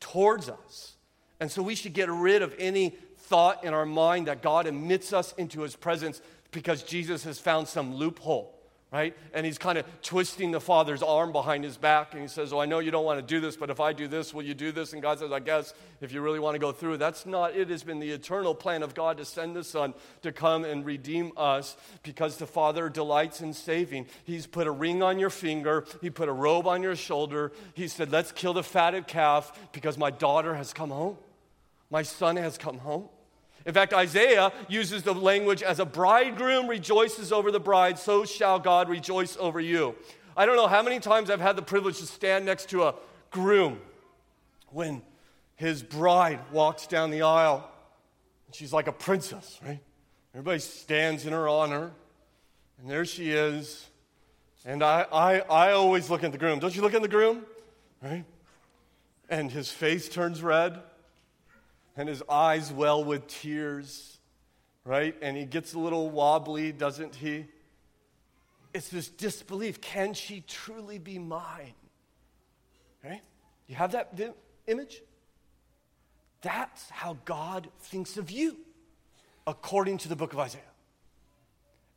towards us. And so we should get rid of any thought in our mind that God admits us into his presence because Jesus has found some loophole right? And he's kind of twisting the father's arm behind his back. And he says, Oh, I know you don't want to do this, but if I do this, will you do this? And God says, I guess if you really want to go through, that's not, it has been the eternal plan of God to send the Son to come and redeem us because the Father delights in saving. He's put a ring on your finger, He put a robe on your shoulder. He said, Let's kill the fatted calf because my daughter has come home. My son has come home. In fact, Isaiah uses the language as a bridegroom rejoices over the bride, so shall God rejoice over you. I don't know how many times I've had the privilege to stand next to a groom when his bride walks down the aisle. She's like a princess, right? Everybody stands in her honor, and there she is. And I, I, I always look at the groom. Don't you look at the groom? Right? And his face turns red and his eyes well with tears, right? And he gets a little wobbly, doesn't he? It's this disbelief. Can she truly be mine? Right? You have that image? That's how God thinks of you, according to the book of Isaiah.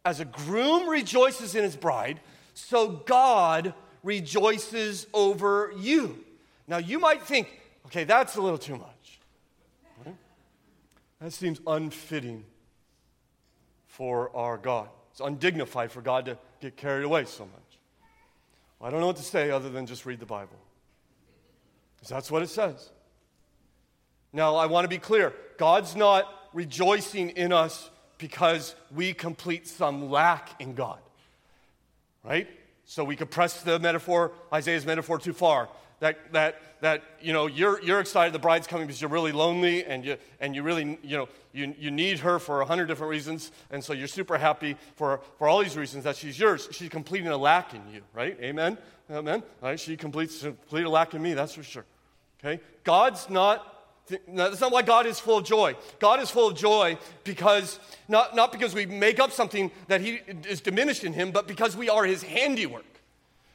As a groom rejoices in his bride, so God rejoices over you. Now, you might think, okay, that's a little too much. That seems unfitting for our God. It's undignified for God to get carried away so much. Well, I don't know what to say other than just read the Bible. Because that's what it says. Now, I want to be clear God's not rejoicing in us because we complete some lack in God. Right? So we could press the metaphor, Isaiah's metaphor, too far. That, that, that you know, you're, you're excited the bride's coming because you're really lonely and you, and you really, you know, you, you need her for a hundred different reasons. And so you're super happy for, for all these reasons that she's yours. She's completing a lack in you, right? Amen? Amen? All right? She completes, complete a lack in me, that's for sure. Okay? God's not that's not why God is full of joy. God is full of joy because, not, not because we make up something that he is diminished in him, but because we are his handiwork.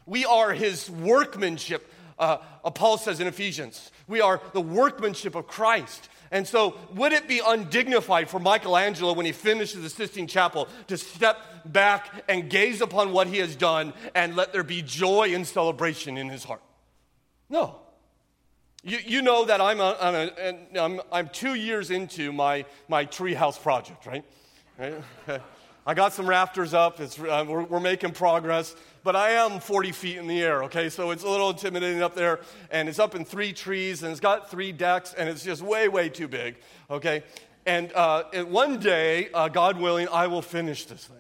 We are his workmanship, uh, uh, Paul says in Ephesians. We are the workmanship of Christ. And so, would it be undignified for Michelangelo when he finishes the Sistine Chapel to step back and gaze upon what he has done and let there be joy and celebration in his heart? No. You, you know that I'm, a, I'm, I'm, two years into my, my treehouse project, right? right? [laughs] I got some rafters up. Uh, we're, we're, making progress, but I am 40 feet in the air, okay? So it's a little intimidating up there, and it's up in three trees, and it's got three decks, and it's just way, way too big, okay? And, uh, and one day, uh, God willing, I will finish this thing.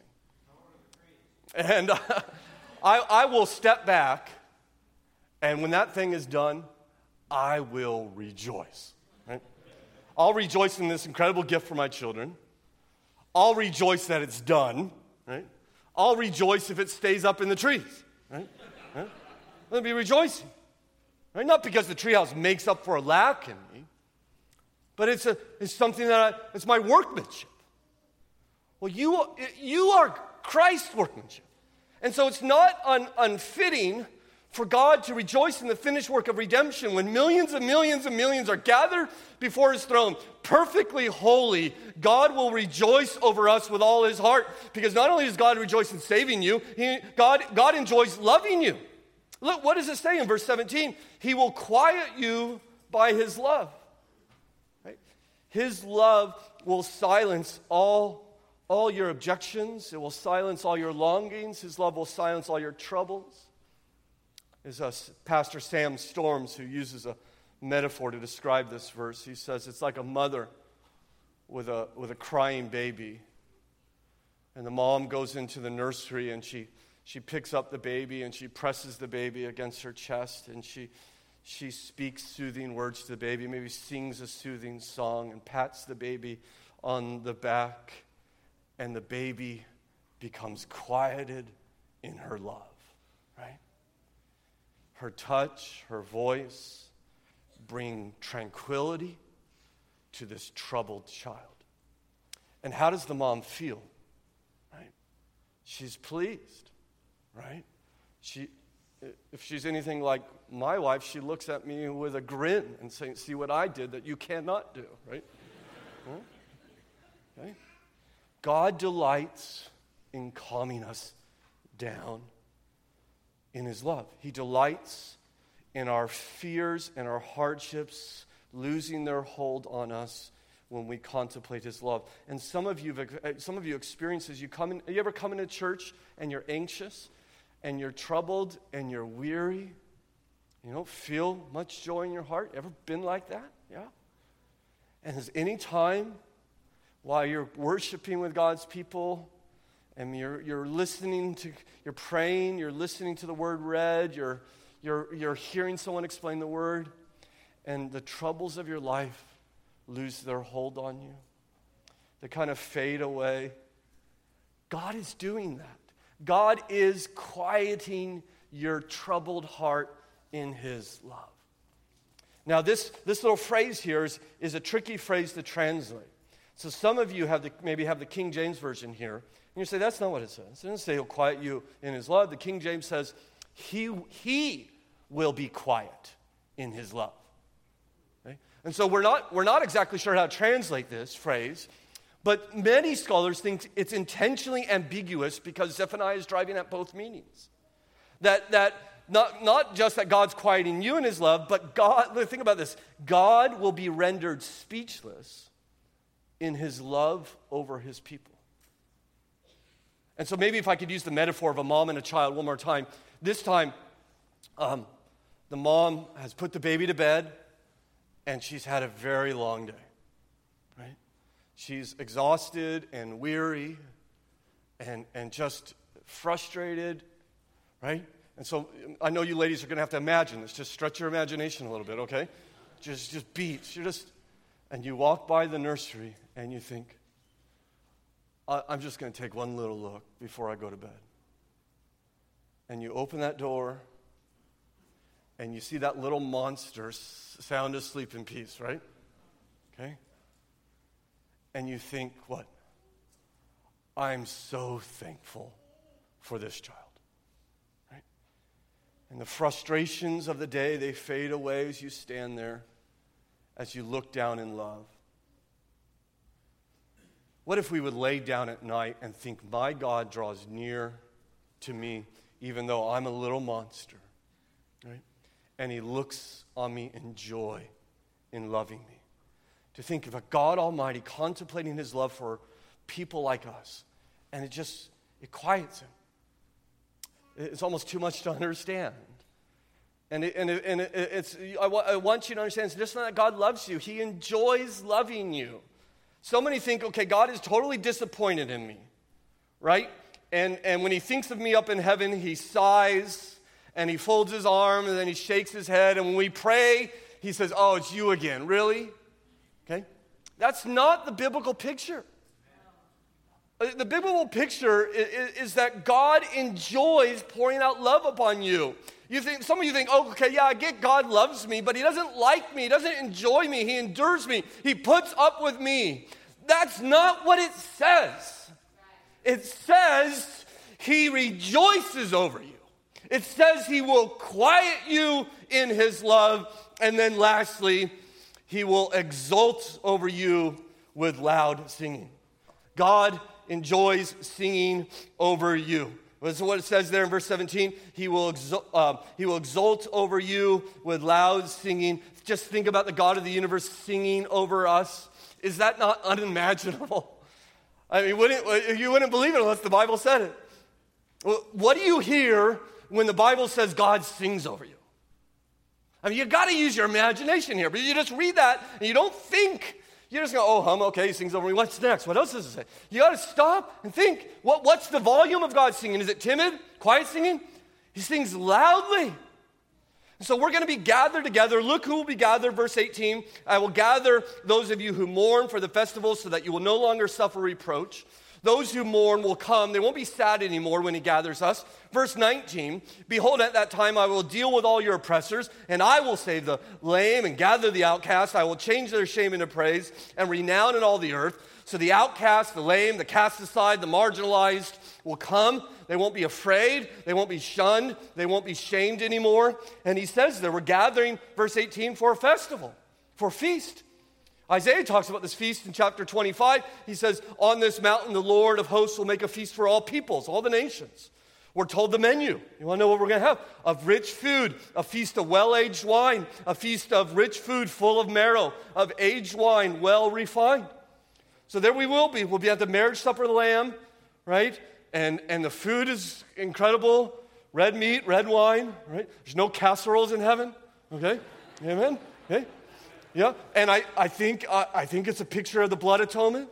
And uh, [laughs] I, I will step back, and when that thing is done, I will rejoice. Right? I'll rejoice in this incredible gift for my children. I'll rejoice that it's done. Right? I'll rejoice if it stays up in the trees. Right? right? I'll be rejoicing. Right? Not because the treehouse makes up for a lack in me, but it's, a, it's something that I, it's my workmanship. Well, you, you are Christ's workmanship. And so it's not un, unfitting for God to rejoice in the finished work of redemption when millions and millions and millions are gathered before his throne, perfectly holy, God will rejoice over us with all his heart. Because not only does God rejoice in saving you, he, God, God enjoys loving you. Look, what does it say in verse 17? He will quiet you by his love. Right? His love will silence all, all your objections, it will silence all your longings, his love will silence all your troubles is uh, Pastor Sam Storms, who uses a metaphor to describe this verse. He says it's like a mother with a, with a crying baby. And the mom goes into the nursery and she, she picks up the baby and she presses the baby against her chest and she, she speaks soothing words to the baby, maybe sings a soothing song and pats the baby on the back. And the baby becomes quieted in her love, right? Her touch, her voice bring tranquility to this troubled child. And how does the mom feel? Right? She's pleased, right? She, if she's anything like my wife, she looks at me with a grin and saying, See what I did that you cannot do, right? Hmm? okay? God delights in calming us down in his love. He delights in our fears and our hardships losing their hold on us when we contemplate his love. And some of you uh, some of you experience as you come in, you ever come into church and you're anxious and you're troubled and you're weary? You don't feel much joy in your heart? Ever been like that? Yeah. And has any time while you're worshiping with God's people and you're, you're listening to, you're praying, you're listening to the word read, you're, you're, you're hearing someone explain the word, and the troubles of your life lose their hold on you. They kind of fade away. God is doing that. God is quieting your troubled heart in His love. Now, this, this little phrase here is, is a tricky phrase to translate. So some of you have the, maybe have the King James Version here, you say, that's not what it says. It doesn't say he'll quiet you in his love. The King James says, he, he will be quiet in his love. Okay? And so we're not, we're not exactly sure how to translate this phrase, but many scholars think it's intentionally ambiguous because Zephaniah is driving at both meanings. That, that not, not just that God's quieting you in his love, but God, think about this God will be rendered speechless in his love over his people. And so maybe if I could use the metaphor of a mom and a child one more time. This time, um, the mom has put the baby to bed and she's had a very long day, right? She's exhausted and weary and, and just frustrated, right? And so I know you ladies are going to have to imagine this. Just stretch your imagination a little bit, okay? Just, just beats. You're just, and you walk by the nursery and you think, I'm just going to take one little look before I go to bed. And you open that door and you see that little monster sound asleep in peace, right? Okay? And you think, what? I'm so thankful for this child. Right? And the frustrations of the day, they fade away as you stand there, as you look down in love. What if we would lay down at night and think, My God draws near to me, even though I'm a little monster, right? And he looks on me in joy in loving me. To think of a God Almighty contemplating his love for people like us, and it just, it quiets him. It's almost too much to understand. And, it, and, it, and it, it's, I, I want you to understand it's just not that God loves you, He enjoys loving you. So many think, okay, God is totally disappointed in me, right? And, and when he thinks of me up in heaven, he sighs and he folds his arm and then he shakes his head. And when we pray, he says, Oh, it's you again. Really? Okay? That's not the biblical picture. Uh, the biblical picture is, that God enjoys pouring out love upon you. You think some of you think, oh, okay, yeah, I get God loves me, but He doesn't like me, He doesn't enjoy me, He endures me, He puts up with me. That's not what it says. It says He rejoices over you. It says He will quiet you in His love, and then lastly, He will exult over you with loud singing. God enjoys singing over you. That's what it says there in verse 17. He will, exult, um, he will exult over you with loud singing. Just think about the God of the universe singing over us. Is that not unimaginable? I mean, wouldn't, you wouldn't believe it unless the Bible said it. What do you hear when the Bible says God sings over you? I mean, you got to use your imagination here, but you just read that and you don't think you just going, oh, hum, okay, he sings over me. What's next? What else does it say? You got to stop and think. What, what's the volume of God singing? Is it timid, quiet singing? He sings loudly. So we're going to be gathered together. Look who will be gathered, verse 18. I will gather those of you who mourn for the festival so that you will no longer suffer reproach. Those who mourn will come. They won't be sad anymore when he gathers us. Verse 19 Behold, at that time I will deal with all your oppressors, and I will save the lame and gather the outcast. I will change their shame into praise and renown in all the earth. So the outcast, the lame, the cast aside, the marginalized will come. They won't be afraid. They won't be shunned. They won't be shamed anymore. And he says there, we're gathering, verse 18, for a festival, for a feast. Isaiah talks about this feast in chapter 25. He says, On this mountain, the Lord of hosts will make a feast for all peoples, all the nations. We're told the menu. You want to know what we're going to have? Of rich food, a feast of well aged wine, a feast of rich food full of marrow, of aged wine well refined. So there we will be. We'll be at the marriage supper of the Lamb, right? And, and the food is incredible red meat, red wine, right? There's no casseroles in heaven, okay? Amen? Okay? Yeah, and I, I, think, uh, I think it's a picture of the blood atonement.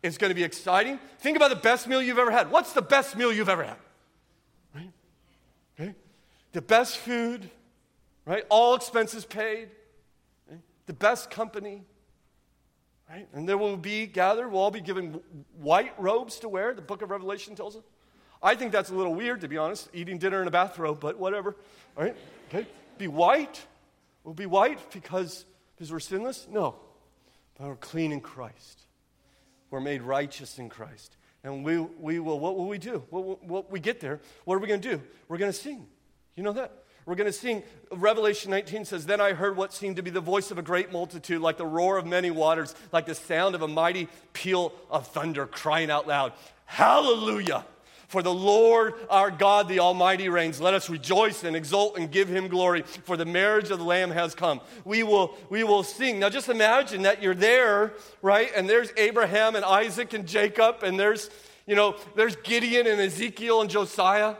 It's going to be exciting. Think about the best meal you've ever had. What's the best meal you've ever had? Right? Okay? The best food, right? All expenses paid, the best company, right? And there will be gathered, we'll all be given white robes to wear, the book of Revelation tells us. I think that's a little weird, to be honest, eating dinner in a bathrobe, but whatever, right? Okay? Be white We'll be white because, because we're sinless? No. But we're clean in Christ. We're made righteous in Christ. And we, we will, what will we do? What, what we get there, what are we going to do? We're going to sing. You know that? We're going to sing. Revelation 19 says, Then I heard what seemed to be the voice of a great multitude, like the roar of many waters, like the sound of a mighty peal of thunder, crying out loud, Hallelujah! For the Lord our God, the Almighty, reigns. Let us rejoice and exult and give him glory, for the marriage of the Lamb has come. We will, we will sing. Now, just imagine that you're there, right? And there's Abraham and Isaac and Jacob, and there's, you know, there's Gideon and Ezekiel and Josiah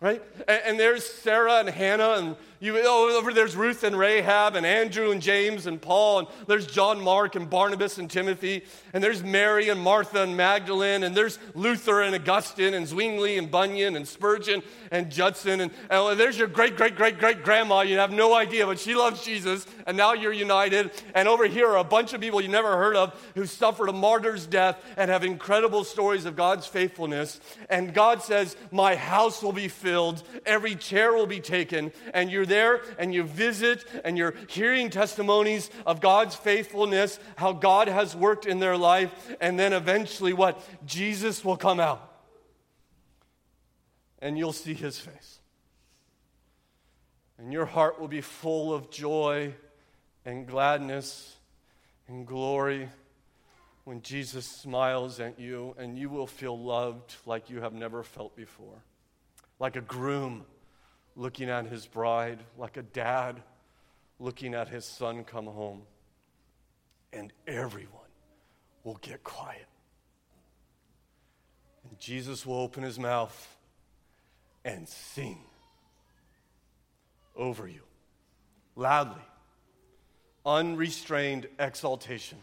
right? And, and, there's Sarah and Hannah, and you, oh, over there's Ruth and Rahab, and Andrew and James and Paul, and there's John Mark and Barnabas and Timothy, and there's Mary and Martha and Magdalene, and there's Luther and Augustine and Zwingli and Bunyan and Spurgeon and Judson, and, and there's your great, great, great, great grandma. You have no idea, but she loves Jesus, and now you're united. And over here are a bunch of people you never heard of who suffered a martyr's death and have incredible stories of God's faithfulness. And God says, My house will be filled, every chair will be taken, and you're there and you visit and you're hearing testimonies of God's faithfulness, how God has worked in their life, and then eventually what? Jesus will come out and you'll see his face. And your heart will be full of joy and gladness and glory when Jesus smiles at you, and you will feel loved like you have never felt before. Like a groom looking at his bride, like a dad looking at his son come home. And everyone will get quiet. And Jesus will open his mouth and sing over you loudly, unrestrained exaltation.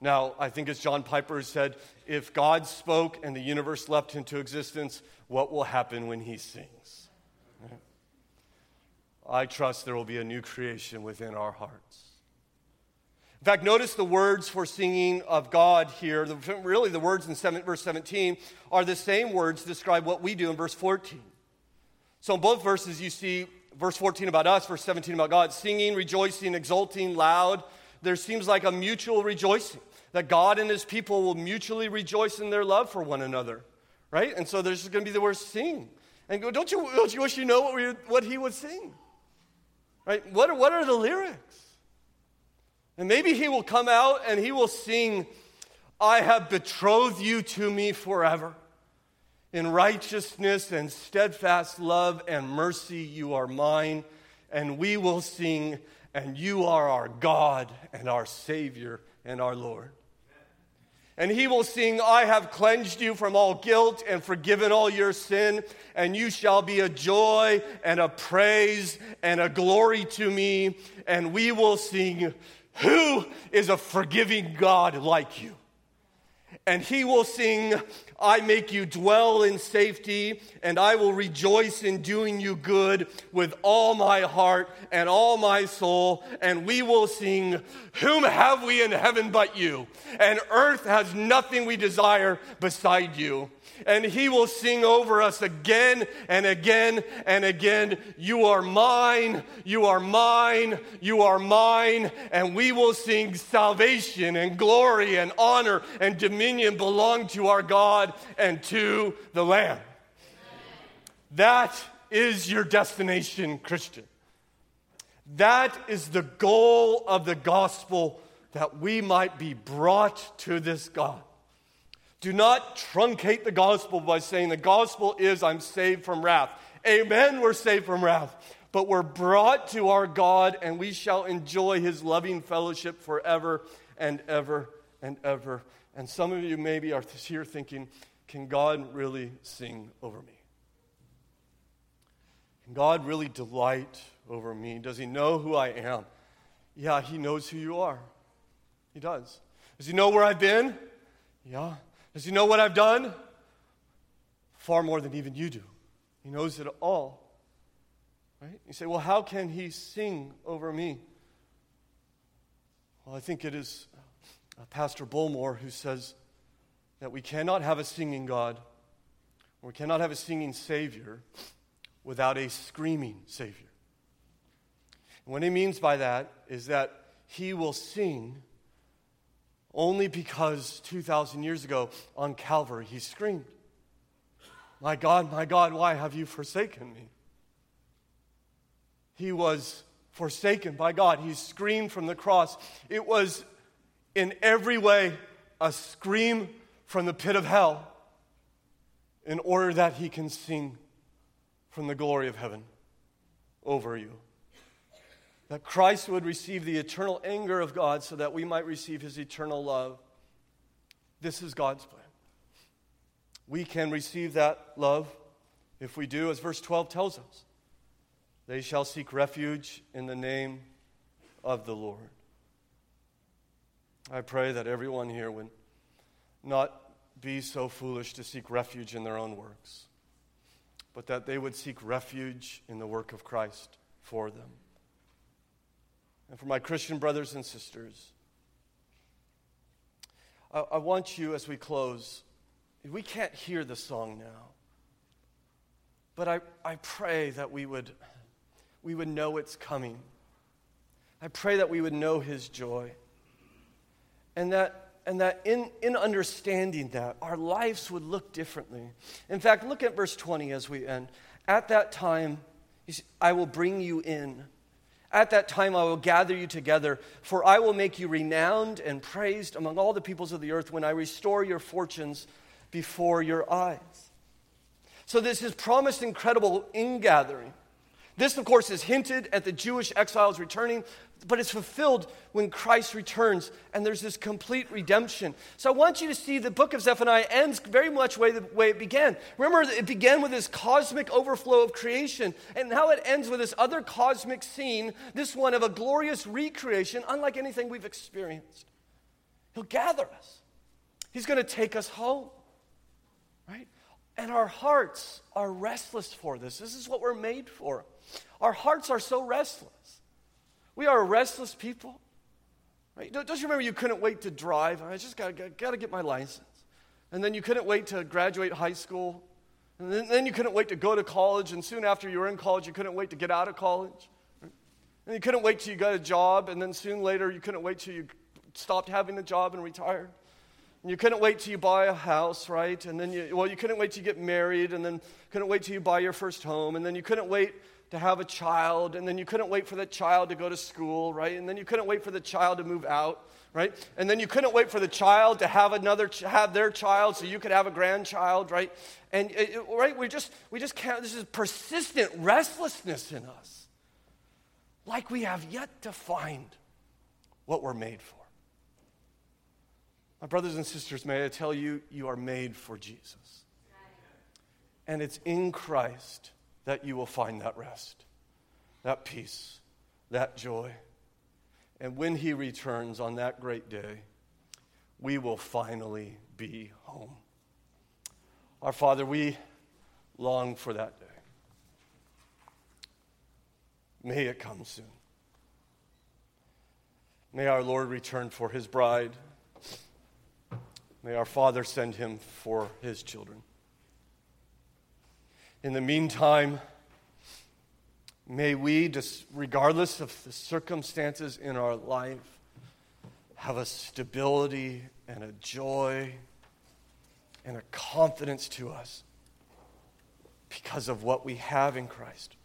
Now, I think as John Piper said, if God spoke and the universe leapt into existence, what will happen when he sings? I trust there will be a new creation within our hearts. In fact, notice the words for singing of God here. The, really, the words in seven, verse 17 are the same words describe what we do in verse 14. So in both verses, you see verse 14 about us, verse 17 about God, singing, rejoicing, exulting, loud. There seems like a mutual rejoicing, that God and his people will mutually rejoice in their love for one another, right? And so there's going to be the word sing. And don't you, don't you wish you know what, we, what he would sing? Right? What what are the lyrics? And maybe he will come out and he will sing, I have betrothed you to me forever. In righteousness and steadfast love and mercy, you are mine, and we will sing, and you are our God and our Savior and our Lord. And he will sing, I have cleansed you from all guilt and forgiven all your sin, and you shall be a joy and a praise and a glory to me. And we will sing, Who is a forgiving God like you? And he will sing, I make you dwell in safety, and I will rejoice in doing you good with all my heart and all my soul. And we will sing, Whom have we in heaven but you? And earth has nothing we desire beside you and he will sing over us again and again and again You are mine, you are mine, you are mine. And we will sing salvation and glory and honor and dominion belong to our God and to the Lamb. That is your destination, Christian. That is the goal of the gospel that we might be brought to this God. Do not truncate the gospel by saying the gospel is I'm saved from wrath. Amen, we're saved from wrath. But we're brought to our God and we shall enjoy his loving fellowship forever and ever and ever. And some of you maybe are here thinking, can God really sing over me? Can God really delight over me? Does he know who I am? Yeah, he knows who you are. He does. Does he know where I've been? Yeah. Does he know what I've done? Far more than even you do. He knows it all. Right? You say, well, how can he sing over me? Well, I think it is uh, Pastor Bullmore who says that we cannot have a singing God, we cannot have a singing Savior without a screaming Savior. what he means by that is that he will sing only because 2,000 years ago on Calvary he screamed, My God, my God, why have you forsaken me? He was forsaken by God. He screamed from the cross. It was in every way a scream from the pit of hell in order that he can sing from the glory of heaven over you. That Christ would receive the eternal anger of God so that we might receive his eternal love. This is God's plan. We can receive that love if we do, as verse 12 tells us. They shall seek refuge in the name of the Lord. I pray that everyone here would not be so foolish to seek refuge in their own works, but that they would seek refuge in the work of Christ for them. And for my Christian brothers and sisters, I, I want you, as we close, we can't hear the song now, but I, I pray that we would we would know it's coming. I pray that we would know his joy. And that, and that in, in understanding that, our lives would look differently. In fact, look at verse 20 as we end. At that time, I will bring you in. At that time, I will gather you together, for I will make you renowned and praised among all the peoples of the earth when I restore your fortunes before your eyes. So, this is promised incredible ingathering. This, of course, is hinted at the Jewish exiles returning, but it's fulfilled when Christ returns, and there's this complete redemption. So I want you to see the book of Zephaniah ends very much the way, the way it began. Remember, it began with this cosmic overflow of creation, and now it ends with this other cosmic scene, this one of a glorious recreation, unlike anything we've experienced. He'll gather us, He's going to take us home, right? And our hearts are restless for this. This is what we're made for. Our hearts are so restless. We are a restless people. Right? Don't, you remember you couldn't wait to drive? I just got to get my license. And then you couldn't wait to graduate high school. And then, then, you couldn't wait to go to college. And soon after you were in college, you couldn't wait to get out of college. Right? And you couldn't wait till you got a job. And then soon later, you couldn't wait till you stopped having a job and retired. And you couldn't wait till you buy a house, right? And then you, well, you couldn't wait till you get married. And then couldn't wait till you buy your first home. And then you couldn't wait to have a child, and then you couldn't wait for that child to go to school, right? And then you couldn't wait for the child to move out, right? And then you couldn't wait for the child to have another, have their child, so you could have a grandchild, right? And it, right, we just we just can't. This is persistent restlessness in us, like we have yet to find what we're made for. My brothers and sisters, may I tell you, you are made for Jesus. And it's in Christ that you will find that rest, that peace, that joy. And when he returns on that great day, we will finally be home. Our Father, we long for that day. May it come soon. May our Lord return for his bride. May our Father send him for his children. In the meantime, may we, regardless of the circumstances in our life, have a stability and a joy and a confidence to us because of what we have in Christ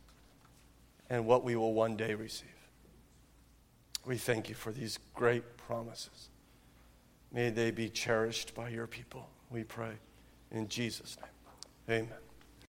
and what we will one day receive. We thank you for these great promises. May they be cherished by your people, we pray. In Jesus' name, amen.